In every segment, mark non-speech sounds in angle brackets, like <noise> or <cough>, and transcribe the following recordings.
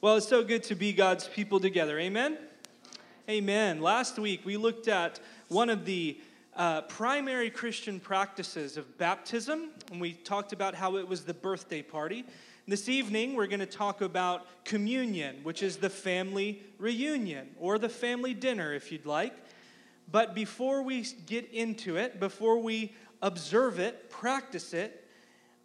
Well, it's so good to be God's people together. Amen? Amen. Last week we looked at one of the uh, primary Christian practices of baptism, and we talked about how it was the birthday party. This evening we're going to talk about communion, which is the family reunion or the family dinner, if you'd like. But before we get into it, before we observe it, practice it,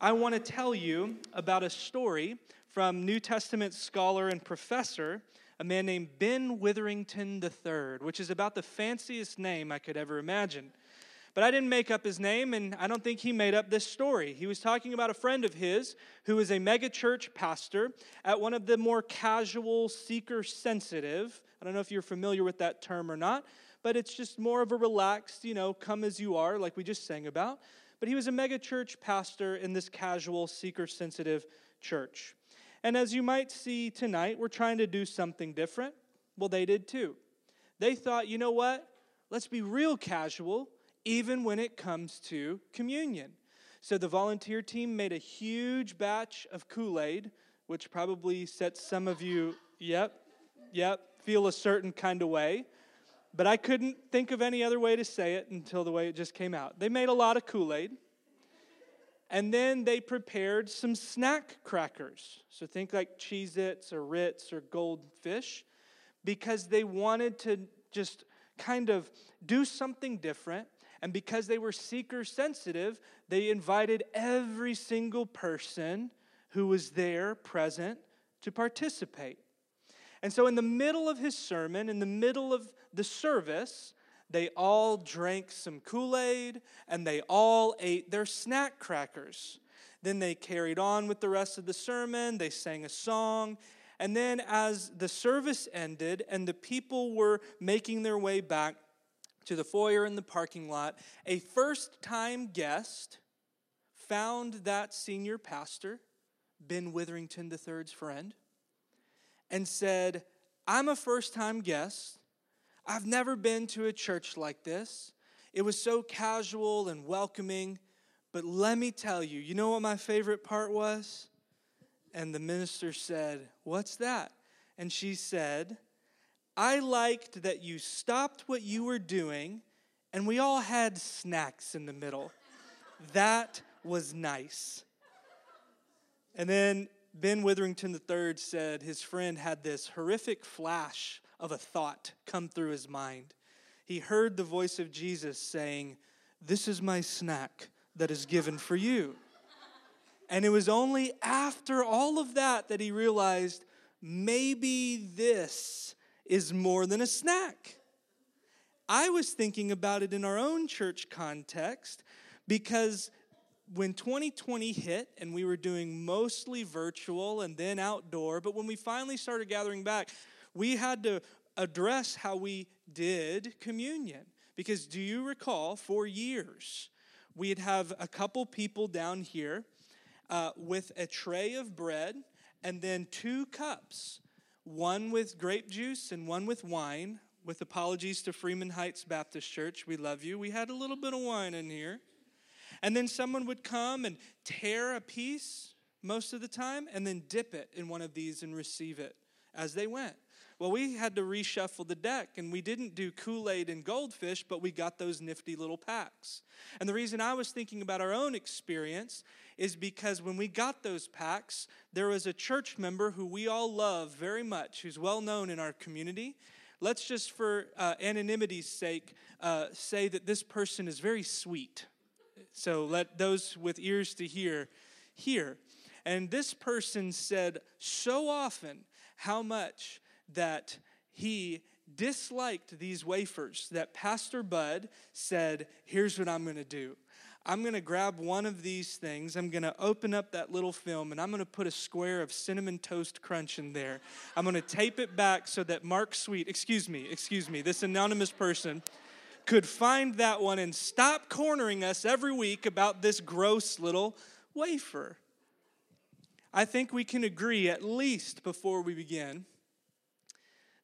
I want to tell you about a story from New Testament scholar and professor, a man named Ben Witherington III, which is about the fanciest name I could ever imagine. But I didn't make up his name, and I don't think he made up this story. He was talking about a friend of his who is a megachurch pastor at one of the more casual, seeker sensitive, I don't know if you're familiar with that term or not, but it's just more of a relaxed, you know, come as you are, like we just sang about but he was a megachurch pastor in this casual, seeker sensitive church. And as you might see tonight, we're trying to do something different. Well, they did too. They thought, you know what? Let's be real casual, even when it comes to communion. So the volunteer team made a huge batch of Kool Aid, which probably sets some of you, yep, yep, feel a certain kind of way but I couldn't think of any other way to say it until the way it just came out. They made a lot of Kool Aid. And then they prepared some snack crackers. So think like Cheez Its or Ritz or Goldfish, because they wanted to just kind of do something different. And because they were seeker sensitive, they invited every single person who was there present to participate. And so, in the middle of his sermon, in the middle of the service, they all drank some Kool Aid and they all ate their snack crackers. Then they carried on with the rest of the sermon, they sang a song. And then, as the service ended and the people were making their way back to the foyer in the parking lot, a first time guest found that senior pastor, Ben Witherington III's friend, and said, I'm a first time guest. I've never been to a church like this. It was so casual and welcoming. But let me tell you, you know what my favorite part was? And the minister said, What's that? And she said, I liked that you stopped what you were doing and we all had snacks in the middle. That was nice. And then Ben Witherington III said his friend had this horrific flash of a thought come through his mind. He heard the voice of Jesus saying, This is my snack that is given for you. And it was only after all of that that he realized maybe this is more than a snack. I was thinking about it in our own church context because when 2020 hit and we were doing mostly virtual and then outdoor, but when we finally started gathering back, we had to address how we did communion. Because do you recall, for years, we'd have a couple people down here uh, with a tray of bread and then two cups, one with grape juice and one with wine. With apologies to Freeman Heights Baptist Church, we love you. We had a little bit of wine in here. And then someone would come and tear a piece most of the time and then dip it in one of these and receive it as they went. Well, we had to reshuffle the deck, and we didn't do Kool Aid and goldfish, but we got those nifty little packs. And the reason I was thinking about our own experience is because when we got those packs, there was a church member who we all love very much, who's well known in our community. Let's just, for uh, anonymity's sake, uh, say that this person is very sweet. So let those with ears to hear hear. And this person said so often how much that he disliked these wafers that Pastor Bud said, Here's what I'm going to do. I'm going to grab one of these things. I'm going to open up that little film and I'm going to put a square of cinnamon toast crunch in there. I'm going to tape it back so that Mark Sweet, excuse me, excuse me, this anonymous person could find that one and stop cornering us every week about this gross little wafer. I think we can agree, at least before we begin,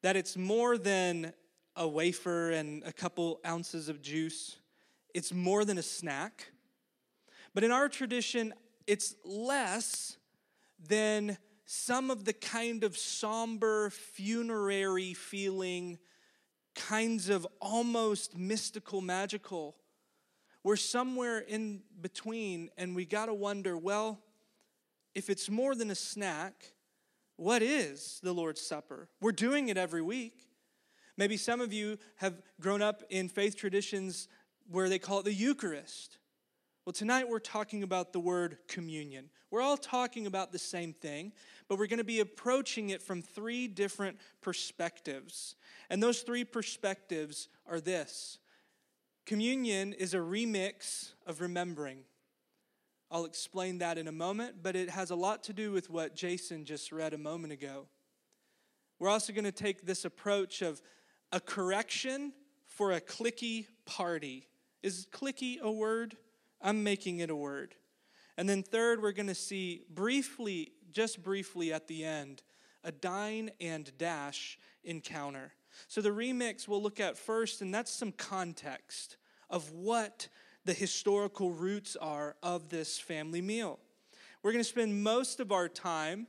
that it's more than a wafer and a couple ounces of juice, it's more than a snack. But in our tradition, it's less than some of the kind of somber, funerary feeling, kinds of almost mystical, magical. We're somewhere in between, and we got to wonder well, if it's more than a snack, what is the Lord's Supper? We're doing it every week. Maybe some of you have grown up in faith traditions where they call it the Eucharist. Well, tonight we're talking about the word communion. We're all talking about the same thing, but we're going to be approaching it from three different perspectives. And those three perspectives are this communion is a remix of remembering. I'll explain that in a moment, but it has a lot to do with what Jason just read a moment ago. We're also going to take this approach of a correction for a clicky party. Is clicky a word? I'm making it a word. And then, third, we're going to see briefly, just briefly at the end, a dine and dash encounter. So, the remix we'll look at first, and that's some context of what the historical roots are of this family meal. We're going to spend most of our time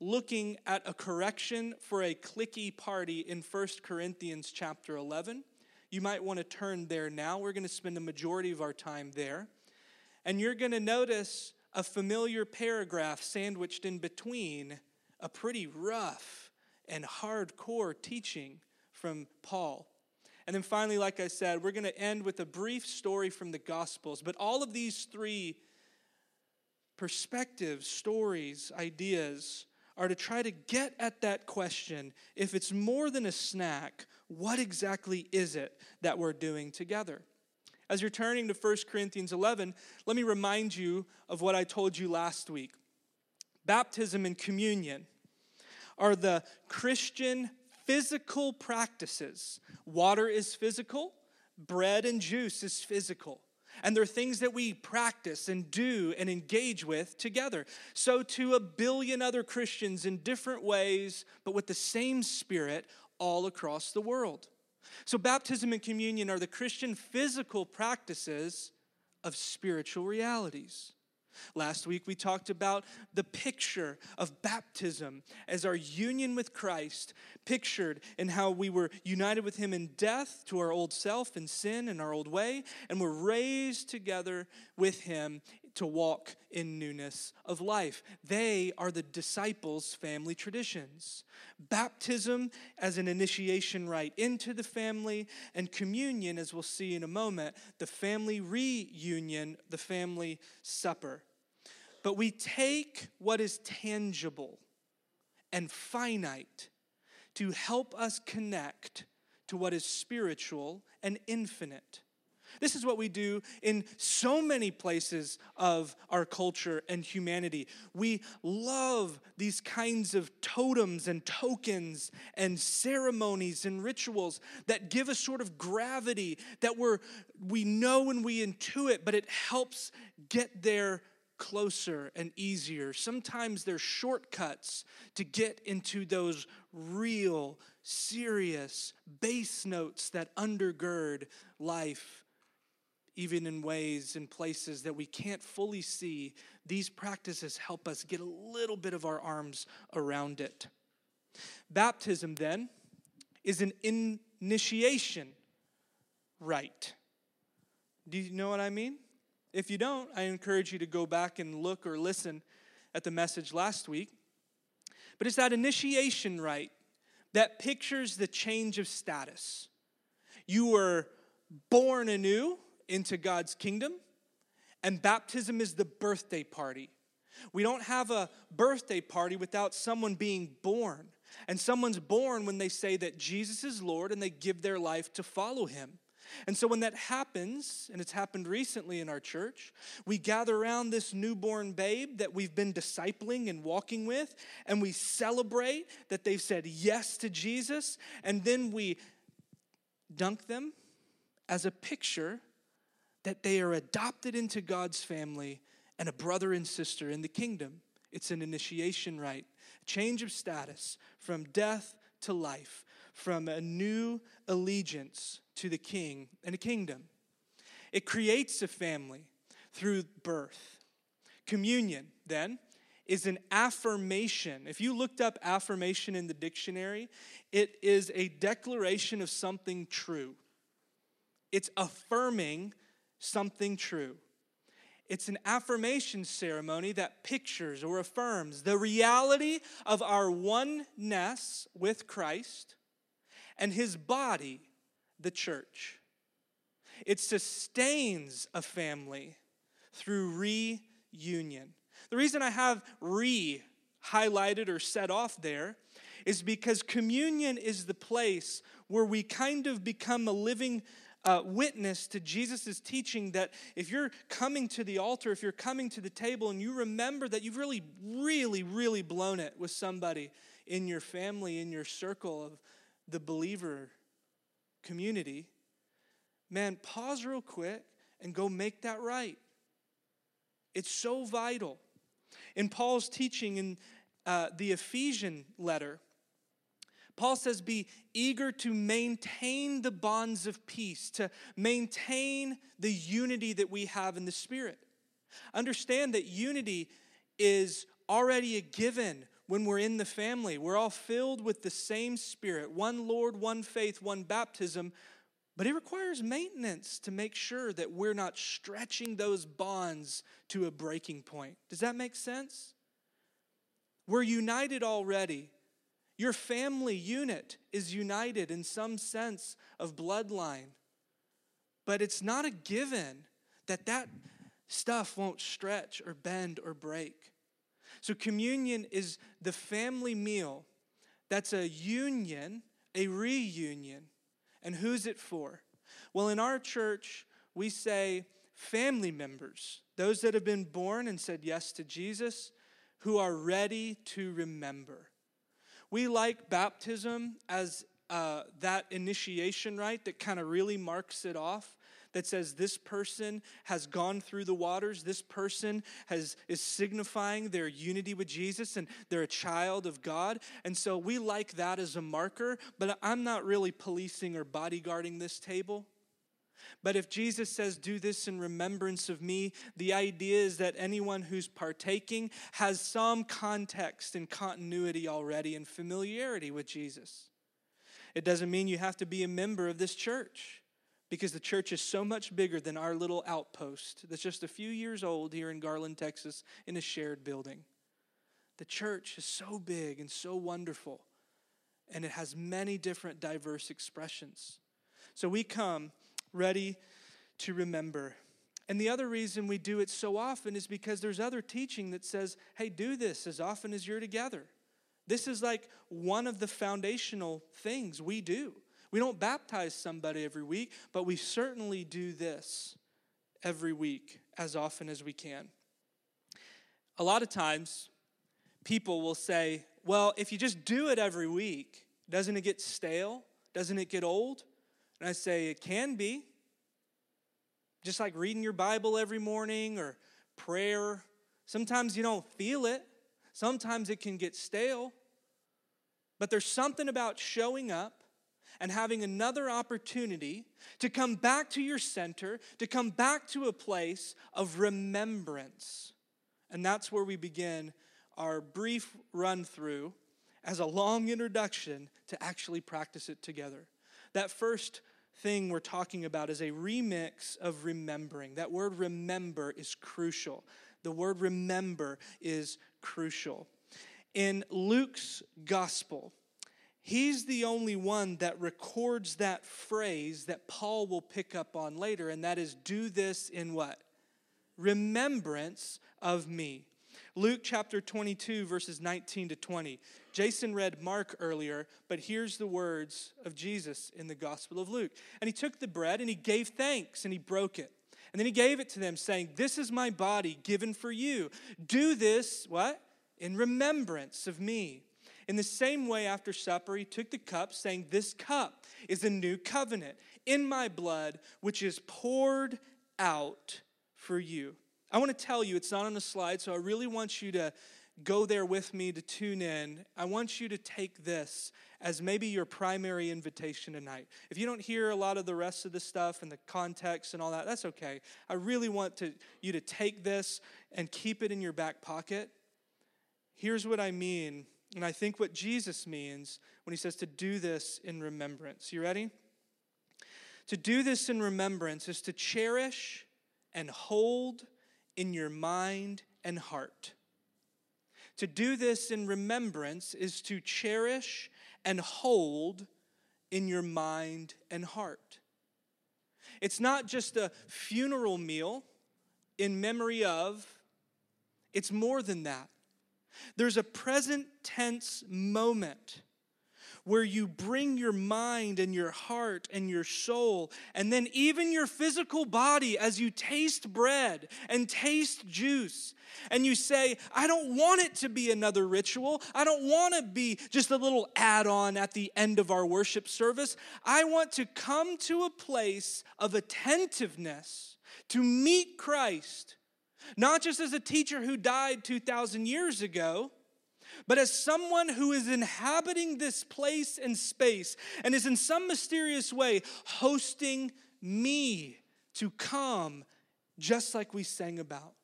looking at a correction for a clicky party in 1 Corinthians chapter 11. You might want to turn there now. We're going to spend the majority of our time there. And you're going to notice a familiar paragraph sandwiched in between a pretty rough and hardcore teaching from Paul. And then finally, like I said, we're going to end with a brief story from the Gospels. But all of these three perspectives, stories, ideas are to try to get at that question if it's more than a snack, what exactly is it that we're doing together? As you're turning to 1 Corinthians 11, let me remind you of what I told you last week. Baptism and communion are the Christian physical practices. Water is physical, bread and juice is physical. And they're things that we practice and do and engage with together. So, to a billion other Christians in different ways, but with the same spirit all across the world. So, baptism and communion are the Christian physical practices of spiritual realities. Last week, we talked about the picture of baptism as our union with Christ, pictured in how we were united with Him in death to our old self and sin and our old way, and we're raised together with Him to walk in newness of life. They are the disciples' family traditions. Baptism as an initiation rite into the family, and communion, as we'll see in a moment, the family reunion, the family supper. But we take what is tangible and finite to help us connect to what is spiritual and infinite. This is what we do in so many places of our culture and humanity. We love these kinds of totems and tokens and ceremonies and rituals that give us sort of gravity that we're, we know and we intuit, but it helps get there closer and easier. Sometimes there's shortcuts to get into those real, serious bass notes that undergird life, even in ways and places that we can't fully see. These practices help us get a little bit of our arms around it. Baptism, then, is an initiation rite. Do you know what I mean? If you don't, I encourage you to go back and look or listen at the message last week. But it's that initiation rite that pictures the change of status. You were born anew into God's kingdom, and baptism is the birthday party. We don't have a birthday party without someone being born. And someone's born when they say that Jesus is Lord and they give their life to follow him. And so when that happens, and it's happened recently in our church, we gather around this newborn babe that we've been discipling and walking with, and we celebrate that they've said yes to Jesus, and then we dunk them as a picture that they are adopted into God's family and a brother and sister in the kingdom. It's an initiation rite, a change of status from death to life, from a new allegiance to the king and a kingdom. It creates a family through birth. Communion, then, is an affirmation. If you looked up affirmation in the dictionary, it is a declaration of something true. It's affirming something true. It's an affirmation ceremony that pictures or affirms the reality of our oneness with Christ and his body, the church. It sustains a family through reunion. The reason I have re highlighted or set off there is because communion is the place where we kind of become a living uh, witness to Jesus' teaching that if you're coming to the altar, if you're coming to the table and you remember that you've really, really, really blown it with somebody in your family, in your circle of the believer community, man, pause real quick and go make that right. It's so vital. In Paul's teaching in uh, the Ephesian letter, Paul says, Be eager to maintain the bonds of peace, to maintain the unity that we have in the Spirit. Understand that unity is already a given when we're in the family. We're all filled with the same Spirit one Lord, one faith, one baptism. But it requires maintenance to make sure that we're not stretching those bonds to a breaking point. Does that make sense? We're united already. Your family unit is united in some sense of bloodline. But it's not a given that that stuff won't stretch or bend or break. So, communion is the family meal that's a union, a reunion and who's it for? Well, in our church, we say family members, those that have been born and said yes to Jesus, who are ready to remember. We like baptism as uh, that initiation rite that kind of really marks it off that says this person has gone through the waters this person has is signifying their unity with jesus and they're a child of god. And so we like that as a marker but i'm not really policing or bodyguarding this table but if Jesus says, Do this in remembrance of me, the idea is that anyone who's partaking has some context and continuity already and familiarity with Jesus. It doesn't mean you have to be a member of this church because the church is so much bigger than our little outpost that's just a few years old here in Garland, Texas, in a shared building. The church is so big and so wonderful, and it has many different diverse expressions. So we come ready to remember. And the other reason we do it so often is because there's other teaching that says, hey, do this as often as you're together. This is like one of the foundational things we do. We don't baptize somebody every week, but we certainly do this every week as often as we can. A lot of times, people will say, well, if you just do it every week, doesn't it get stale? Doesn't it get old? And I say, it can be. Just like reading your Bible every morning or prayer. Sometimes you don't feel it, sometimes it can get stale. But there's something about showing up and having another opportunity to come back to your center, to come back to a place of remembrance. And that's where we begin our brief run through as a long introduction to actually practice it together. That first thing we're talking about is a remix of remembering. That word remember is crucial. The word remember is crucial. In Luke's gospel, he's the only one that records that phrase that Paul will pick up on later, and that is do this in what? Remembrance of me. Luke chapter 22, verses 19 to 20. Jason read Mark earlier, but here's the words of Jesus in the Gospel of Luke. And he took the bread and he gave thanks and he broke it. And then he gave it to them, saying, This is my body given for you. Do this, what? In remembrance of me. In the same way, after supper, he took the cup, saying, This cup is a new covenant in my blood, which is poured out for you. I want to tell you, it's not on the slide, so I really want you to go there with me to tune in. I want you to take this as maybe your primary invitation tonight. If you don't hear a lot of the rest of the stuff and the context and all that, that's okay. I really want to, you to take this and keep it in your back pocket here's what I mean, and I think what Jesus means when he says to do this in remembrance. You ready? To do this in remembrance is to cherish and hold in your mind and heart. To do this in remembrance is to cherish and hold in your mind and heart. It's not just a funeral meal in memory of, it's more than that. There's a present tense moment where you bring your mind and your heart and your soul, and then even your physical body as you taste bread and taste juice. And you say, I don't want it to be another ritual. I don't want to be just a little add on at the end of our worship service. I want to come to a place of attentiveness to meet Christ, not just as a teacher who died 2,000 years ago but as someone who is inhabiting this place and space and is in some mysterious way hosting me to come, just like we sang about.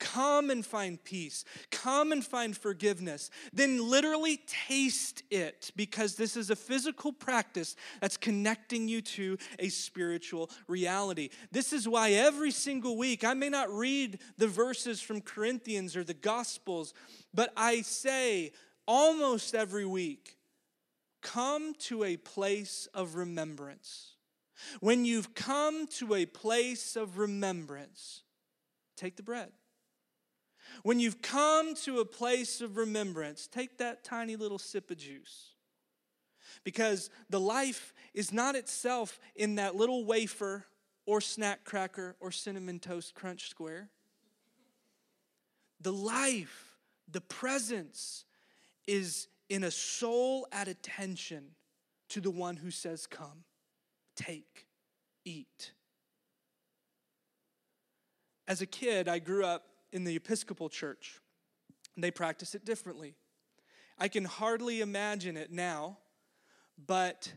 Come and find peace. Come and find forgiveness. Then literally taste it because this is a physical practice that's connecting you to a spiritual reality. This is why every single week, I may not read the verses from Corinthians or the Gospels, but I say almost every week, come to a place of remembrance. When you've come to a place of remembrance, take the bread. When you've come to a place of remembrance, take that tiny little sip of juice. Because the life is not itself in that little wafer or snack cracker or cinnamon toast crunch square. The life, the presence is in a soul at attention to the one who says, Come, take, eat. As a kid, I grew up in the Episcopal Church. They practice it differently. I can hardly imagine it now, but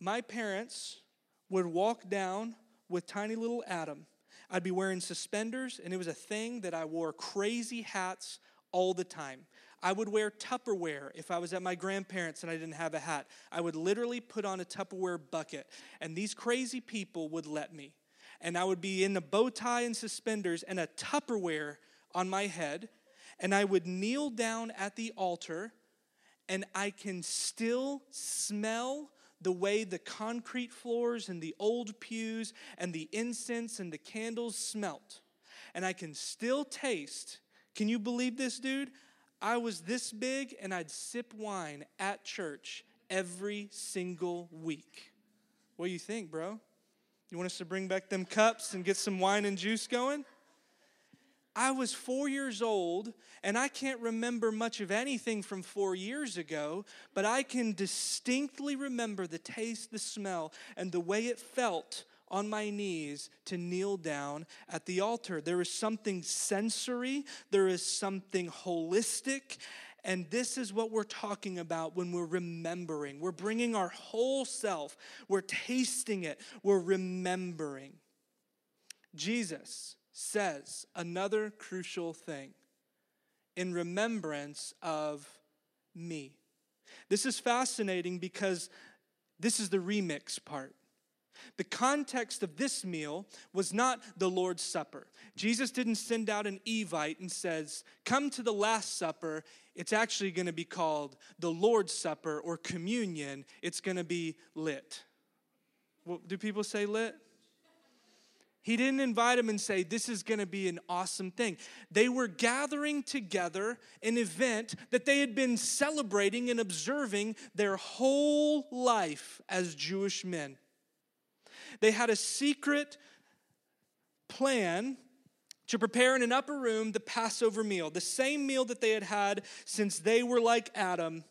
my parents would walk down with tiny little Adam. I'd be wearing suspenders, and it was a thing that I wore crazy hats all the time. I would wear Tupperware if I was at my grandparents and I didn't have a hat. I would literally put on a Tupperware bucket, and these crazy people would let me and I would be in a bow tie and suspenders and a Tupperware on my head, and I would kneel down at the altar, and I can still smell the way the concrete floors and the old pews and the incense and the candles smelt. And I can still taste. Can you believe this, dude? I was this big and I'd sip wine at church every single week. What do you think, bro? You want us to bring back them cups and get some wine and juice going? I was four years old, and I can't remember much of anything from four years ago, but I can distinctly remember the taste, the smell, and the way it felt on my knees to kneel down at the altar. There is something sensory, there is something holistic, and this is what we're talking about when we're remembering. We're bringing our whole self, we're tasting it, we're remembering. Jesus says another crucial thing in remembrance of me. This is fascinating because this is the remix part. The context of this meal was not the Lord's Supper. Jesus didn't send out an Evite and says, "Come to the last supper." It's actually going to be called the Lord's Supper or communion. It's going to be lit. Well, do people say lit? He didn't invite them and say, This is going to be an awesome thing. They were gathering together an event that they had been celebrating and observing their whole life as Jewish men. They had a secret plan to prepare in an upper room the Passover meal, the same meal that they had had since they were like Adam.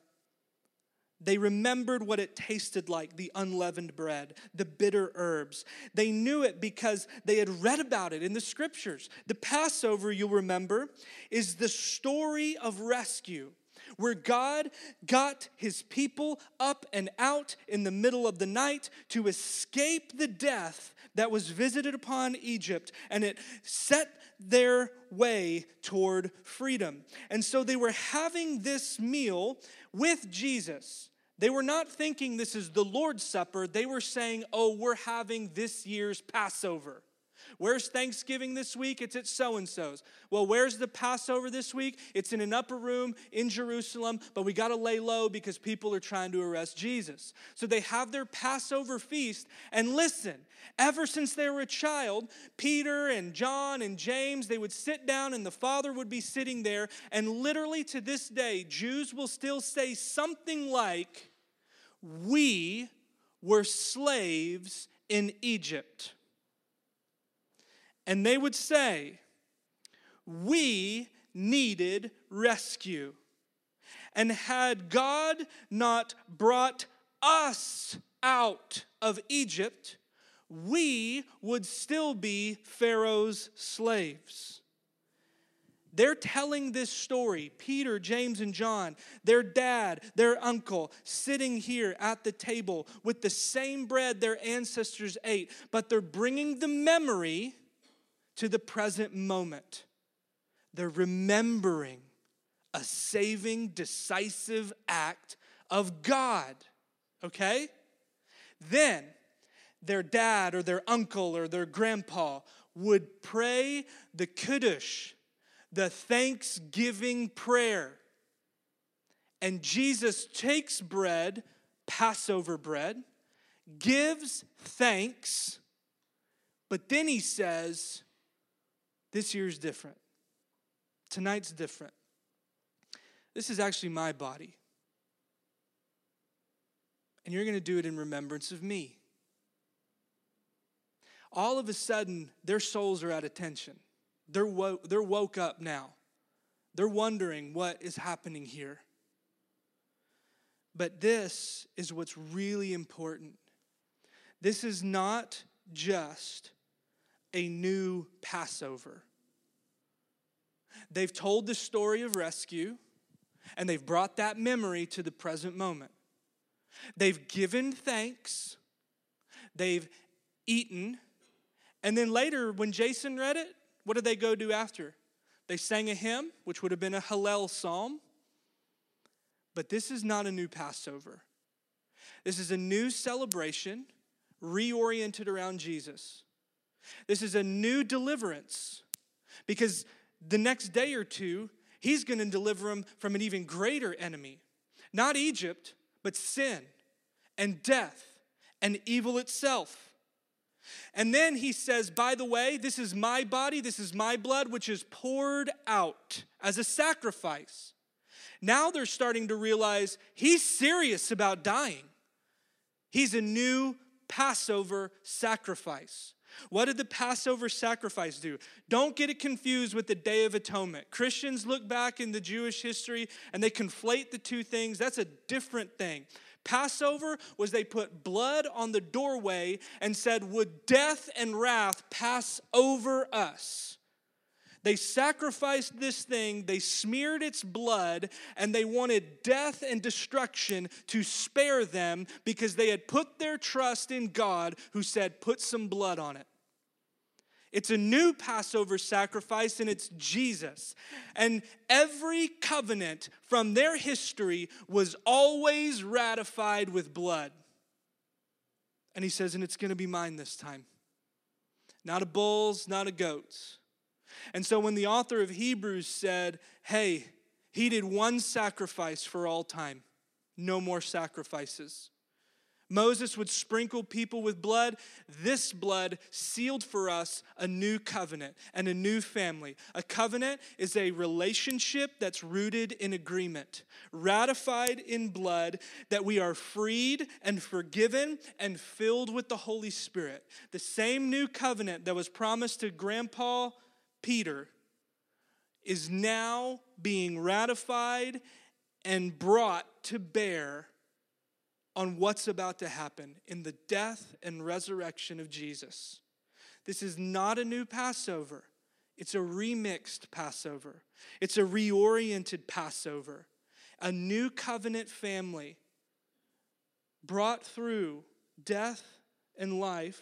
They remembered what it tasted like the unleavened bread, the bitter herbs. They knew it because they had read about it in the scriptures. The Passover, you'll remember, is the story of rescue where God got his people up and out in the middle of the night to escape the death that was visited upon Egypt, and it set their way toward freedom. And so they were having this meal with Jesus. They were not thinking this is the Lord's Supper. They were saying, oh, we're having this year's Passover. Where's Thanksgiving this week? It's at so and so's. Well, where's the Passover this week? It's in an upper room in Jerusalem, but we got to lay low because people are trying to arrest Jesus. So they have their Passover feast. And listen, ever since they were a child, Peter and John and James, they would sit down and the Father would be sitting there. And literally to this day, Jews will still say something like, We were slaves in Egypt. And they would say, We needed rescue. And had God not brought us out of Egypt, we would still be Pharaoh's slaves. They're telling this story, Peter, James, and John, their dad, their uncle, sitting here at the table with the same bread their ancestors ate, but they're bringing the memory to the present moment. They're remembering a saving, decisive act of God, okay? Then their dad or their uncle or their grandpa would pray the Kiddush, the thanksgiving prayer. And Jesus takes bread, Passover bread, gives thanks, but then he says, this year's different. Tonight's different. This is actually my body. And you're going to do it in remembrance of me. All of a sudden, their souls are at attention. They're, wo- they're woke up now. They're wondering what is happening here. But this is what's really important. This is not just a new Passover. They've told the story of rescue and they've brought that memory to the present moment. They've given thanks, they've eaten, and then later, when Jason read it, what did they go do after? They sang a hymn, which would have been a Hallel psalm. But this is not a new Passover. This is a new celebration reoriented around Jesus. This is a new deliverance because the next day or two, he's going to deliver them from an even greater enemy. Not Egypt, but sin and death and evil itself. And then he says, By the way, this is my body, this is my blood, which is poured out as a sacrifice. Now they're starting to realize he's serious about dying. He's a new Passover sacrifice. What did the Passover sacrifice do? Don't get it confused with the Day of Atonement. Christians look back in the Jewish history and they conflate the two things. That's a different thing. Passover was they put blood on the doorway and said, Would death and wrath pass over us? They sacrificed this thing, they smeared its blood, and they wanted death and destruction to spare them because they had put their trust in God who said, Put some blood on it. It's a new Passover sacrifice, and it's Jesus. And every covenant from their history was always ratified with blood. And he says, And it's going to be mine this time. Not a bull's, not a goat's. And so when the author of Hebrews said, hey, he did one sacrifice for all time, no more sacrifices. Moses would sprinkle people with blood. This blood sealed for us a new covenant and a new family. A covenant is a relationship that's rooted in agreement, ratified in blood, that we are freed and forgiven and filled with the Holy Spirit. The same new covenant that was promised to Grandpa Peter is now being ratified and brought to bear on what's about to happen in the death and resurrection of Jesus. This is not a new Passover, it's a remixed Passover, it's a reoriented Passover. a new covenant family brought through death and life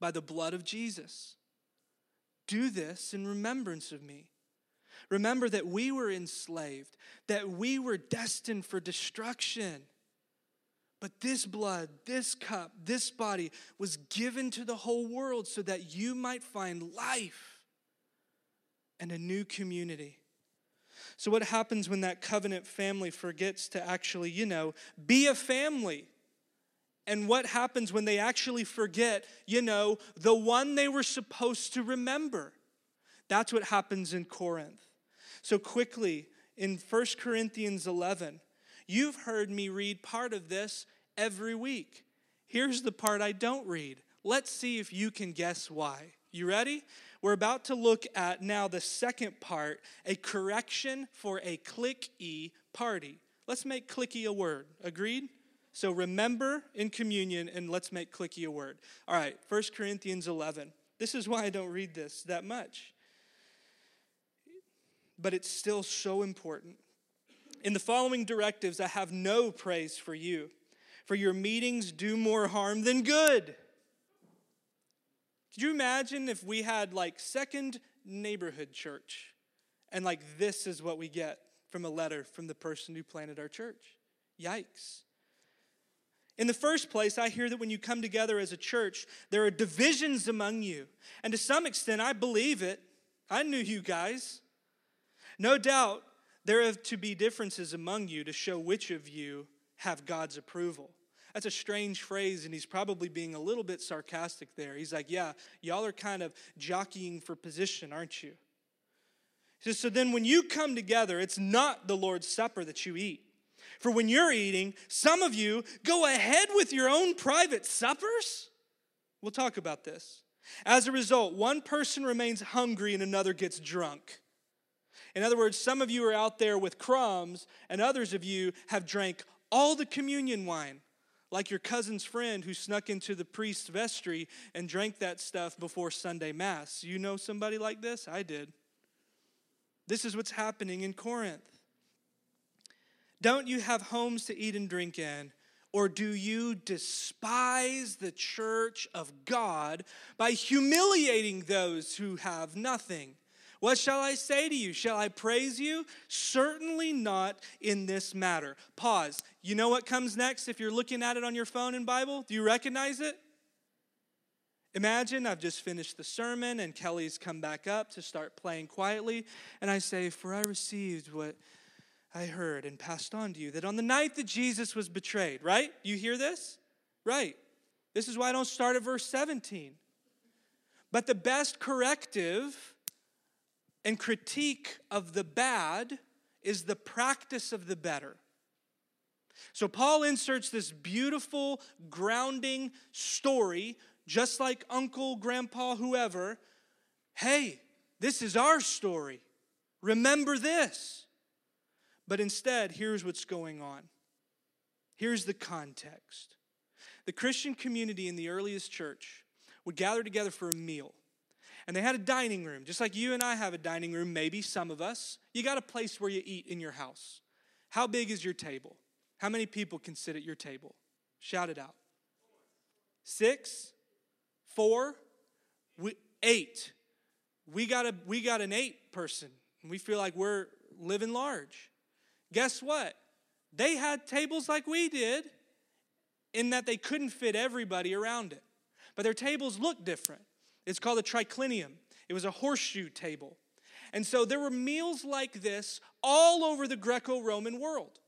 by the blood of Jesus. Do this in remembrance of me. Remember that we were enslaved, that we were destined for destruction. But this blood, this cup, this body was given to the whole world so that you might find life and a new community. So, what happens when that covenant family forgets to actually, you know, be a family? And what happens when they actually forget, you know, the one they were supposed to remember? That's what happens in Corinth. So, quickly, in 1 Corinthians 11, you've heard me read part of this every week. Here's the part I don't read. Let's see if you can guess why. You ready? We're about to look at now the second part a correction for a clicky party. Let's make clicky a word. Agreed? So remember in communion and let's make clicky a word. All right, 1 Corinthians 11. This is why I don't read this that much. But it's still so important. In the following directives, I have no praise for you, for your meetings do more harm than good. Could you imagine if we had like second neighborhood church and like this is what we get from a letter from the person who planted our church? Yikes. In the first place, I hear that when you come together as a church, there are divisions among you. And to some extent, I believe it. I knew you guys. No doubt, there have to be differences among you to show which of you have God's approval. That's a strange phrase, and he's probably being a little bit sarcastic there. He's like, Yeah, y'all are kind of jockeying for position, aren't you? He says, So then when you come together, it's not the Lord's Supper that you eat. For when you're eating, some of you go ahead with your own private suppers. We'll talk about this. As a result, one person remains hungry and another gets drunk. In other words, some of you are out there with crumbs, and others of you have drank all the communion wine like your cousin's friend who snuck into the priest's vestry and drank that stuff before Sunday Mass. You know somebody like this? I did. This is what's happening in Corinth. Don't you have homes to eat and drink in? Or do you despise the church of God by humiliating those who have nothing? What shall I say to you? Shall I praise you? Certainly not in this matter. Pause. You know what comes next if you're looking at it on your phone and Bible? Do you recognize it? Imagine I've just finished the sermon and Kelly's come back up to start playing quietly, and I say, For I received what I heard and passed on to you that on the night that Jesus was betrayed, right? You hear this? Right. This is why I don't start at verse 17. But the best corrective and critique of the bad is the practice of the better. So Paul inserts this beautiful, grounding story, just like uncle, grandpa, whoever. Hey, this is our story. Remember this. But instead, here's what's going on. Here's the context. The Christian community in the earliest church would gather together for a meal. And they had a dining room, just like you and I have a dining room, maybe some of us. You got a place where you eat in your house. How big is your table? How many people can sit at your table? Shout it out. Six? Four? We, eight. We got, a, we got an eight person. We feel like we're living large. Guess what? They had tables like we did in that they couldn't fit everybody around it. But their tables looked different. It's called a triclinium. It was a horseshoe table. And so there were meals like this all over the Greco Roman world.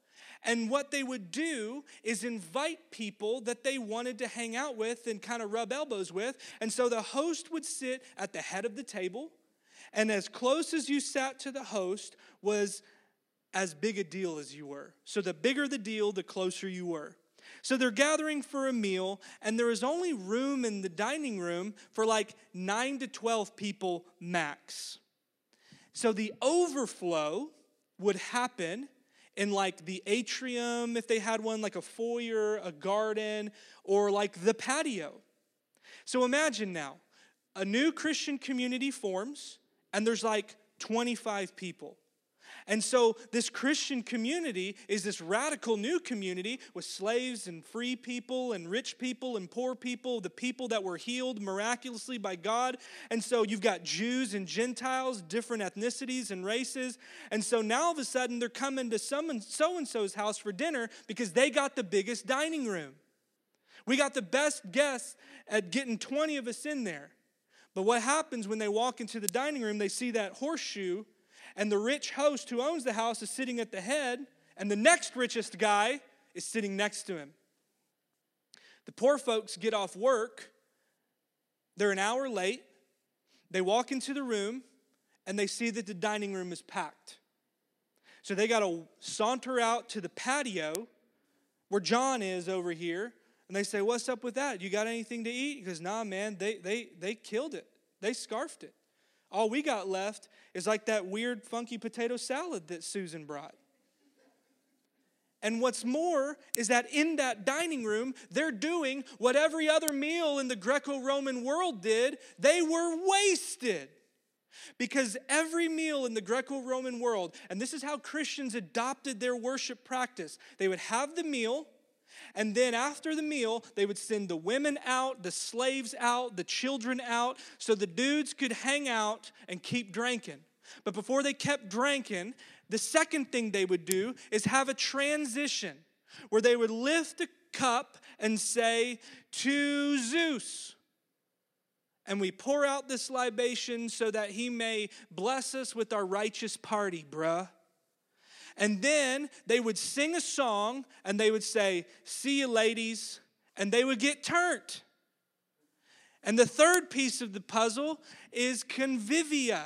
And what they would do is invite people that they wanted to hang out with and kind of rub elbows with. And so the host would sit at the head of the table, and as close as you sat to the host was as big a deal as you were. So the bigger the deal, the closer you were. So they're gathering for a meal, and there is only room in the dining room for like nine to 12 people max. So the overflow would happen in like the atrium, if they had one, like a foyer, a garden, or like the patio. So imagine now a new Christian community forms, and there's like 25 people. And so, this Christian community is this radical new community with slaves and free people and rich people and poor people, the people that were healed miraculously by God. And so, you've got Jews and Gentiles, different ethnicities and races. And so, now all of a sudden, they're coming to so and so's house for dinner because they got the biggest dining room. We got the best guests at getting 20 of us in there. But what happens when they walk into the dining room, they see that horseshoe and the rich host who owns the house is sitting at the head, and the next richest guy is sitting next to him. The poor folks get off work, they're an hour late, they walk into the room, and they see that the dining room is packed. So they got to saunter out to the patio where John is over here, and they say, What's up with that? You got anything to eat? Goes, Nah, man, they, they, they killed it. They scarfed it. All we got left is like that weird, funky potato salad that Susan brought. And what's more is that in that dining room, they're doing what every other meal in the Greco Roman world did. They were wasted. Because every meal in the Greco Roman world, and this is how Christians adopted their worship practice, they would have the meal, and then after the meal, they would send the women out, the slaves out, the children out, so the dudes could hang out and keep drinking. But before they kept drinking, the second thing they would do is have a transition where they would lift a cup and say, To Zeus. And we pour out this libation so that he may bless us with our righteous party, bruh. And then they would sing a song and they would say, See you, ladies. And they would get turned. And the third piece of the puzzle is convivia.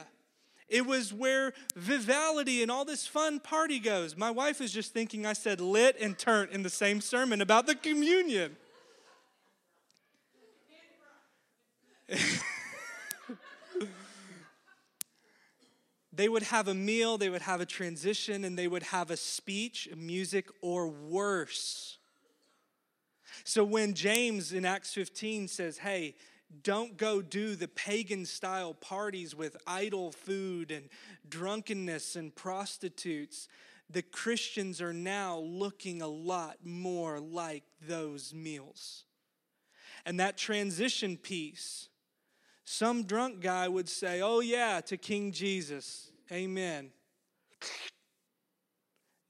It was where vivality and all this fun party goes. My wife is just thinking I said lit and turnt in the same sermon about the communion. <laughs> they would have a meal, they would have a transition, and they would have a speech, music, or worse. So when James in Acts 15 says, hey, don't go do the pagan style parties with idol food and drunkenness and prostitutes. The Christians are now looking a lot more like those meals. And that transition piece, some drunk guy would say, Oh, yeah, to King Jesus. Amen.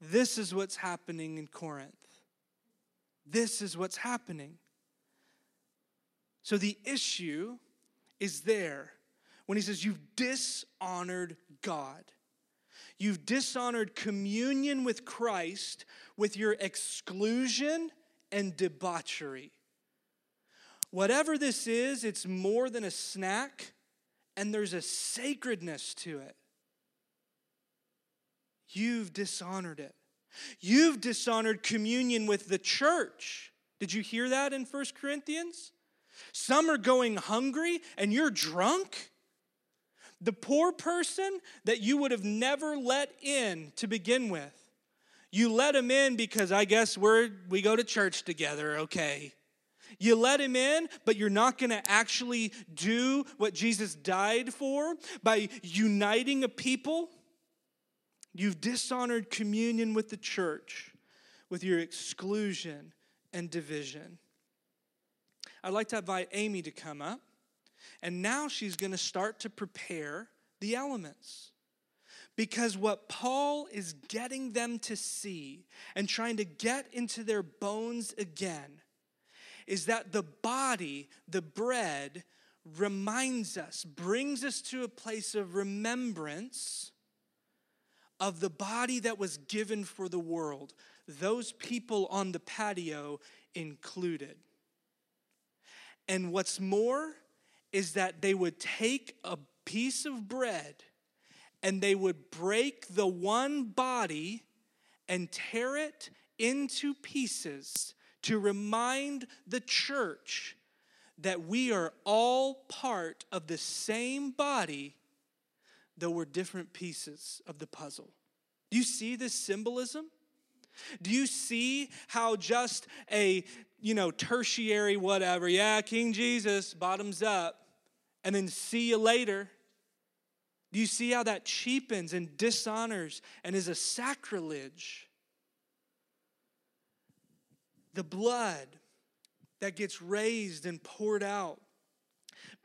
This is what's happening in Corinth. This is what's happening. So the issue is there when he says, You've dishonored God. You've dishonored communion with Christ with your exclusion and debauchery. Whatever this is, it's more than a snack, and there's a sacredness to it. You've dishonored it. You've dishonored communion with the church. Did you hear that in First Corinthians? Some are going hungry and you're drunk. The poor person that you would have never let in to begin with, you let him in because I guess we're, we go to church together, okay. You let him in, but you're not going to actually do what Jesus died for by uniting a people. You've dishonored communion with the church with your exclusion and division. I'd like to invite Amy to come up. And now she's going to start to prepare the elements. Because what Paul is getting them to see and trying to get into their bones again is that the body, the bread, reminds us, brings us to a place of remembrance of the body that was given for the world, those people on the patio included. And what's more is that they would take a piece of bread and they would break the one body and tear it into pieces to remind the church that we are all part of the same body though we're different pieces of the puzzle. Do you see this symbolism? Do you see how just a, you know, tertiary whatever, yeah, King Jesus, bottoms up, and then see you later, Do you see how that cheapens and dishonors and is a sacrilege? The blood that gets raised and poured out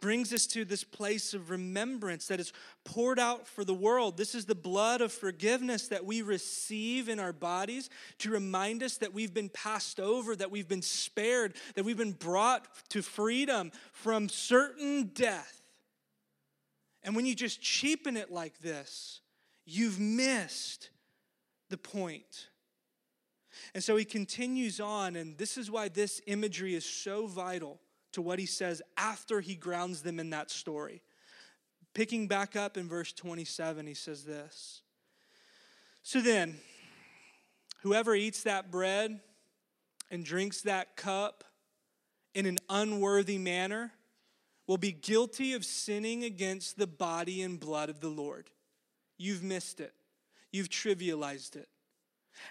brings us to this place of remembrance that is poured out for the world. This is the blood of forgiveness that we receive in our bodies to remind us that we've been passed over, that we've been spared, that we've been brought to freedom from certain death. And when you just cheapen it like this, you've missed the point. And so he continues on, and this is why this imagery is so vital to what he says after he grounds them in that story. Picking back up in verse 27, he says this So then, whoever eats that bread and drinks that cup in an unworthy manner will be guilty of sinning against the body and blood of the Lord. You've missed it, you've trivialized it.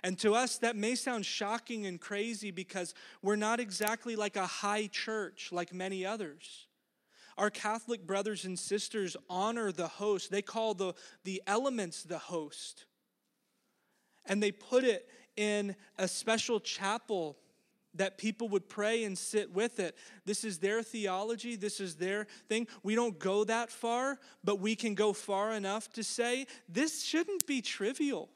And to us, that may sound shocking and crazy because we're not exactly like a high church like many others. Our Catholic brothers and sisters honor the host. They call the, the elements the host. And they put it in a special chapel that people would pray and sit with it. This is their theology, this is their thing. We don't go that far, but we can go far enough to say this shouldn't be trivial.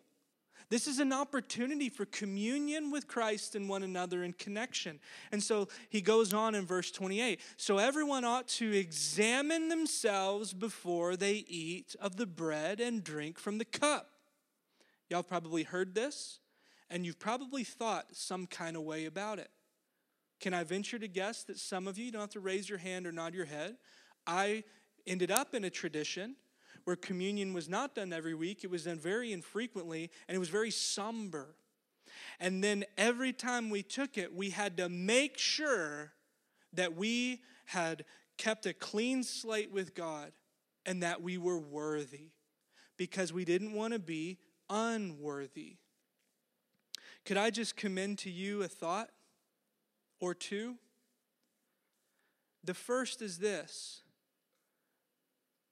This is an opportunity for communion with Christ and one another in connection. And so he goes on in verse 28 So everyone ought to examine themselves before they eat of the bread and drink from the cup. Y'all probably heard this, and you've probably thought some kind of way about it. Can I venture to guess that some of you, you don't have to raise your hand or nod your head, I ended up in a tradition where communion was not done every week, it was done very infrequently, and it was very somber. And then every time we took it, we had to make sure that we had kept a clean slate with God and that we were worthy because we didn't want to be unworthy. Could I just commend to you a thought or two? The first is this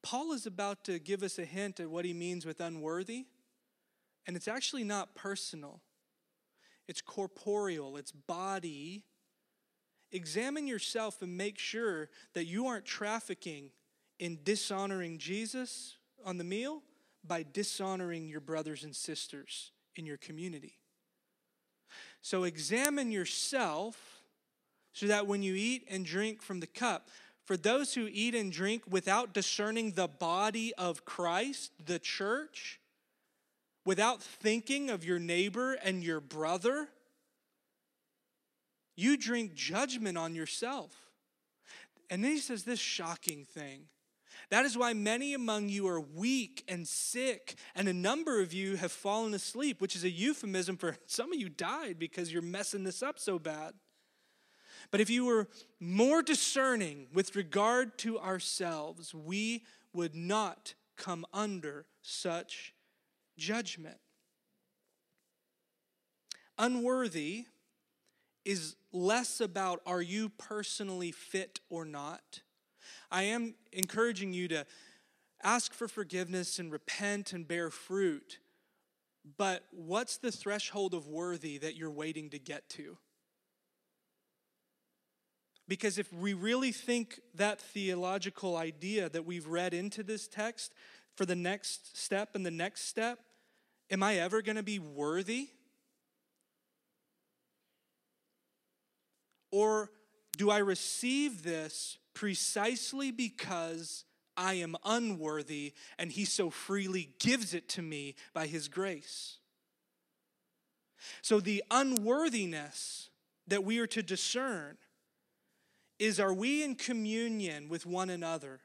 Paul is about to give us a hint at what he means with unworthy, and it's actually not personal, it's corporeal, it's body. Examine yourself and make sure that you aren't trafficking in dishonoring Jesus on the meal by dishonoring your brothers and sisters in your community. So examine yourself so that when you eat and drink from the cup, for those who eat and drink without discerning the body of Christ, the church, without thinking of your neighbor and your brother, you drink judgment on yourself. And then he says this shocking thing. That is why many among you are weak and sick, and a number of you have fallen asleep, which is a euphemism for <laughs> some of you died because you're messing this up so bad. But if you were more discerning with regard to ourselves, we would not come under such judgment. Unworthy is less about are you personally fit or not. I am encouraging you to ask for forgiveness and repent and bear fruit. But what's the threshold of worthy that you're waiting to get to? Because if we really think that theological idea that we've read into this text for the next step and the next step, am I ever going to be worthy? Or do I receive this precisely because I am unworthy and He so freely gives it to me by His grace? So the unworthiness that we are to discern is are we in communion with one another?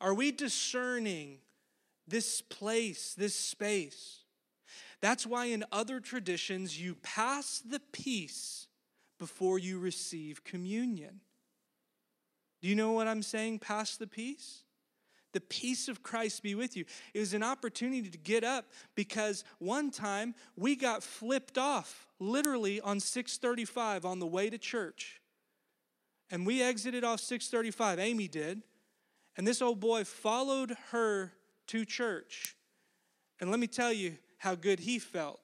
Are we discerning this place, this space? That's why in other traditions you pass the peace before you receive communion. Do you know what I'm saying? Pass the peace? The peace of Christ be with you. It was an opportunity to get up because one time we got flipped off literally on 635 on the way to church. And we exited off 635. Amy did. And this old boy followed her to church. And let me tell you how good he felt.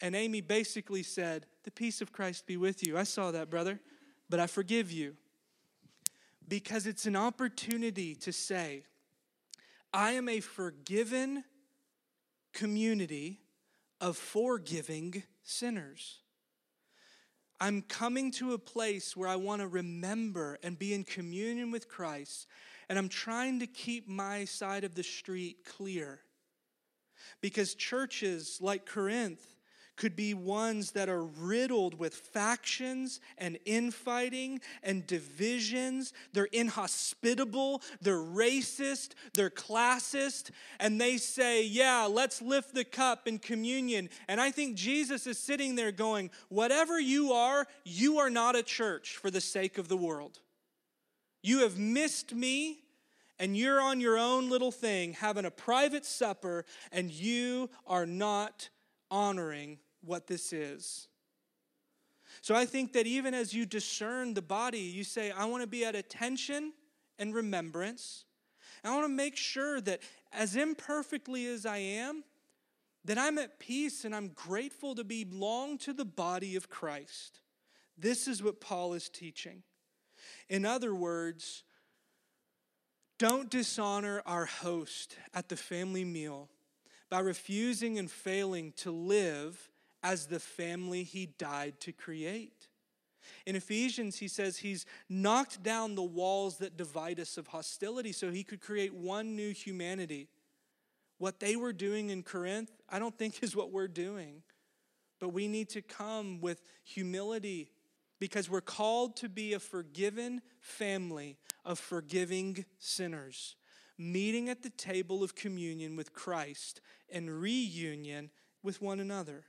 And Amy basically said, The peace of Christ be with you. I saw that, brother, but I forgive you. Because it's an opportunity to say, I am a forgiven community of forgiving sinners. I'm coming to a place where I want to remember and be in communion with Christ, and I'm trying to keep my side of the street clear. Because churches like Corinth could be ones that are riddled with factions and infighting and divisions. They're inhospitable, they're racist, they're classist, and they say, Yeah, let's lift the cup in communion. And I think Jesus is sitting there going, Whatever you are, you are not a church for the sake of the world. You have missed me and you're on your own little thing having a private supper and you are not honoring what this is. So I think that even as you discern the body, you say, I want to be at attention and remembrance. I want to make sure that as imperfectly as I am, that I'm at peace and I'm grateful to belong to the body of Christ. This is what Paul is teaching. In other words, don't dishonor our host at the family meal by refusing and failing to live as the family he died to create. In Ephesians, he says he's knocked down the walls that divide us of hostility so he could create one new humanity. What they were doing in Corinth, I don't think <laughs> is what we're doing. But we need to come with humility because we're called to be a forgiven family of forgiving sinners, meeting at the table of communion with Christ and reunion with one another.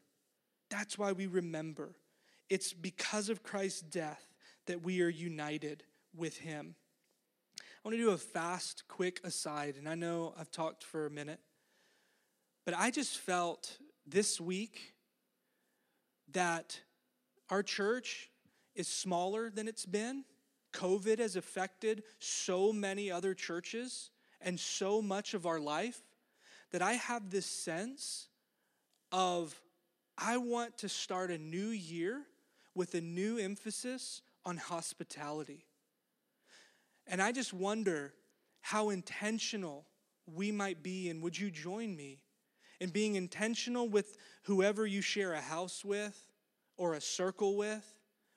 That's why we remember. It's because of Christ's death that we are united with him. I want to do a fast, quick aside, and I know I've talked for a minute, but I just felt this week that our church is smaller than it's been. COVID has affected so many other churches and so much of our life that I have this sense of I want to start a new year with a new emphasis on hospitality. And I just wonder how intentional we might be, and would you join me in being intentional with whoever you share a house with or a circle with,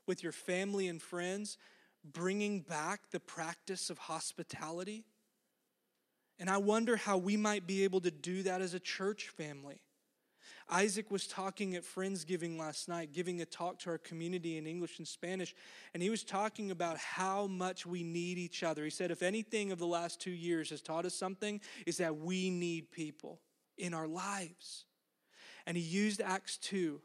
with your family and friends, bringing back the practice of hospitality? And I wonder how we might be able to do that as a church family. Isaac was talking at Friendsgiving last night, giving a talk to our community in English and Spanish, and he was talking about how much we need each other. He said, if anything of the last two years has taught us something, is that we need people in our lives. And he used Acts 2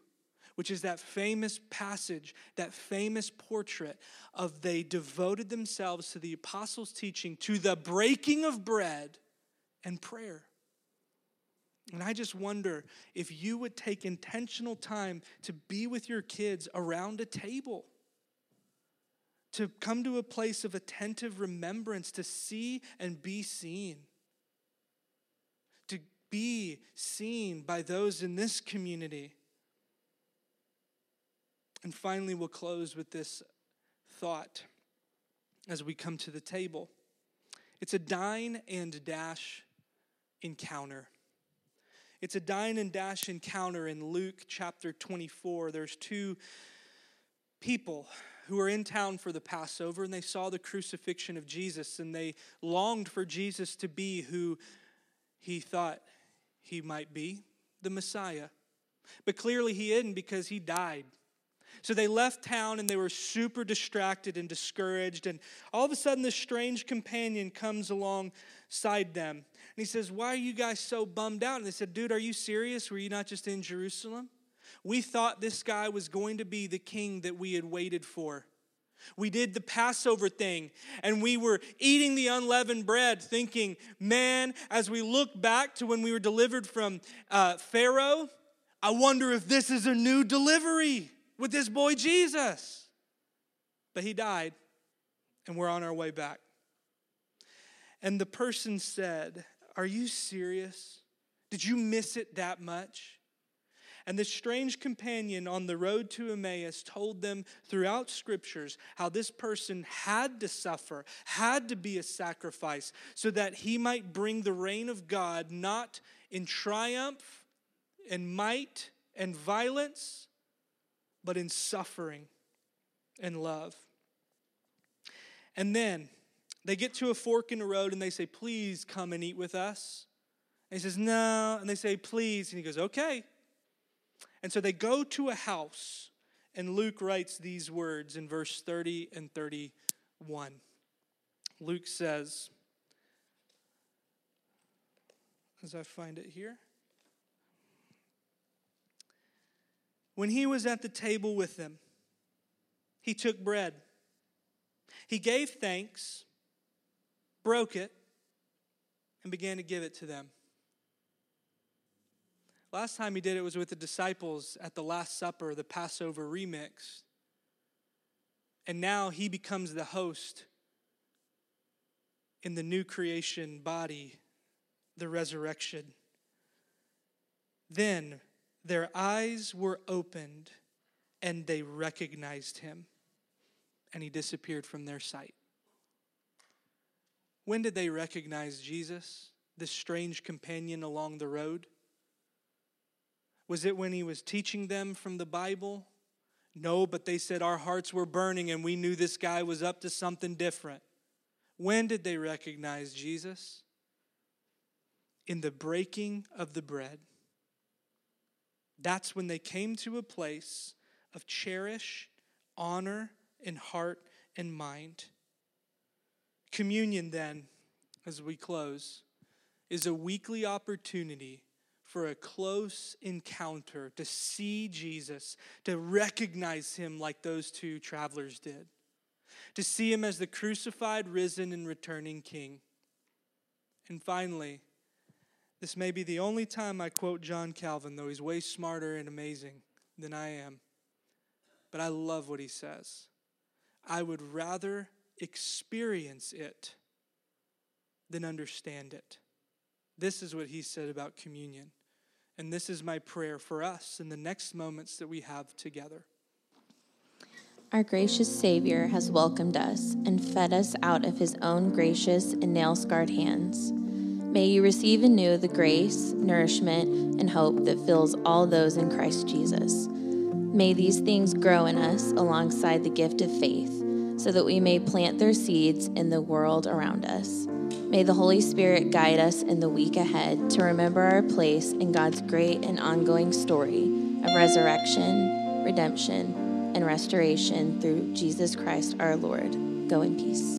which is that famous passage, that famous portrait of they devoted themselves to the apostles' teaching, to the breaking of bread and prayer. And I just wonder if you would take intentional time to be with your kids around a table, to come to a place of attentive remembrance, to see and be seen, to be seen by those in this community. And finally, we'll close with this thought as we come to the table. It's a dine and dash encounter. It's a dine and dash encounter in Luke chapter 24. There's two people who were in town for the Passover and they saw the crucifixion of Jesus and they longed for Jesus to be who he thought he might be the Messiah. But clearly he isn't because he died. So they left town and they were super distracted and discouraged. And all of a sudden, this strange companion comes alongside them. And he says, Why are you guys so bummed out? And they said, Dude, are you serious? Were you not just in Jerusalem? We thought this guy was going to be the king that we had waited for. We did the Passover thing and we were eating the unleavened bread, thinking, man, as we look back to when we were delivered from uh, Pharaoh, I wonder if this is a new delivery with this boy Jesus. But he died and we're on our way back. And the person said, Are you serious? Did you miss it that much? And this strange companion on the road to Emmaus told them throughout scriptures how this person had to suffer, had to be a sacrifice, so that he might bring the reign of God not in triumph and might and violence, but in suffering and love. And then they get to a fork in the road and they say, Please come and eat with us. And he says, No. And they say, Please. And he goes, Okay. And so they go to a house, and Luke writes these words in verse 30 and 31. Luke says, as I find it here, when he was at the table with them, he took bread. He gave thanks, broke it, and began to give it to them. Last time he did it was with the disciples at the Last Supper, the Passover remix. And now he becomes the host in the new creation body, the resurrection. Then their eyes were opened and they recognized him, and he disappeared from their sight. When did they recognize Jesus, this strange companion along the road? Was it when he was teaching them from the Bible? No, but they said our hearts were burning and we knew this guy was up to something different. When did they recognize Jesus? In the breaking of the bread. That's when they came to a place of cherish, honor in heart and mind. Communion, then, as we close, is a weekly opportunity for a close encounter, to see Jesus, to recognize him like those two travelers did, to see him as the crucified, risen, and returning King. And finally, this may be the only time I quote John Calvin, though he's way smarter and amazing than I am. But I love what he says. I would rather experience it than understand it. This is what he said about communion. And this is my prayer for us in the next moments that we have together. Our gracious Savior has welcomed us and fed us out of his own gracious and nail scarred hands. May you receive anew the grace, nourishment, and hope that fills all those in Christ Jesus. May these things grow in us alongside the gift of faith, so that we may plant their seeds in the world around us. May the Holy Spirit guide us in the week ahead to remember our place in God's great and ongoing story of resurrection, redemption, and restoration through Jesus Christ our Lord. Go in peace.